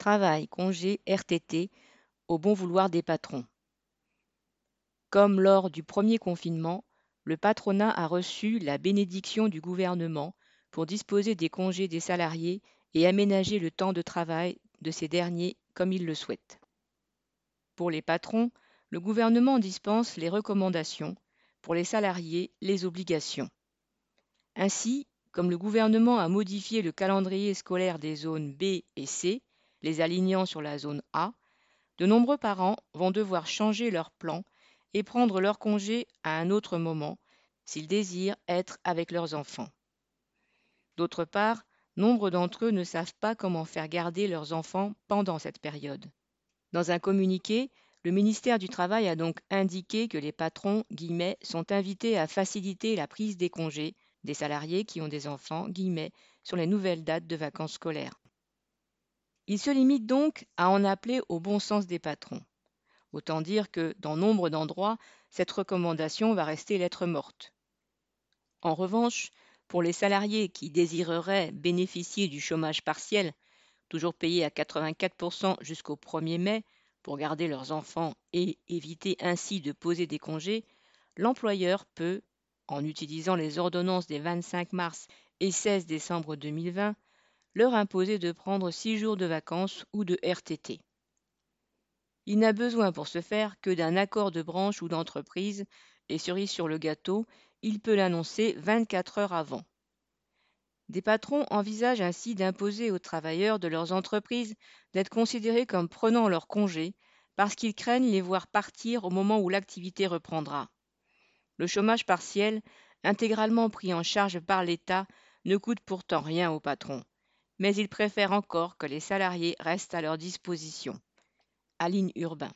travail, congé, RTT, au bon vouloir des patrons. Comme lors du premier confinement, le patronat a reçu la bénédiction du gouvernement pour disposer des congés des salariés et aménager le temps de travail de ces derniers comme il le souhaite. Pour les patrons, le gouvernement dispense les recommandations, pour les salariés les obligations. Ainsi, comme le gouvernement a modifié le calendrier scolaire des zones B et C, les alignant sur la zone A, de nombreux parents vont devoir changer leur plan et prendre leur congé à un autre moment s'ils désirent être avec leurs enfants. D'autre part, nombre d'entre eux ne savent pas comment faire garder leurs enfants pendant cette période. Dans un communiqué, le ministère du Travail a donc indiqué que les patrons sont invités à faciliter la prise des congés des salariés qui ont des enfants sur les nouvelles dates de vacances scolaires. Il se limite donc à en appeler au bon sens des patrons. Autant dire que, dans nombre d'endroits, cette recommandation va rester lettre morte. En revanche, pour les salariés qui désireraient bénéficier du chômage partiel, toujours payé à 84% jusqu'au 1er mai, pour garder leurs enfants et éviter ainsi de poser des congés, l'employeur peut, en utilisant les ordonnances des 25 mars et 16 décembre 2020, leur imposer de prendre six jours de vacances ou de RTT. Il n'a besoin pour ce faire que d'un accord de branche ou d'entreprise, et cerise sur le gâteau, il peut l'annoncer 24 heures avant. Des patrons envisagent ainsi d'imposer aux travailleurs de leurs entreprises d'être considérés comme prenant leur congé parce qu'ils craignent les voir partir au moment où l'activité reprendra. Le chômage partiel, intégralement pris en charge par l'État, ne coûte pourtant rien aux patrons, mais ils préfèrent encore que les salariés restent à leur disposition. Aline Urbain.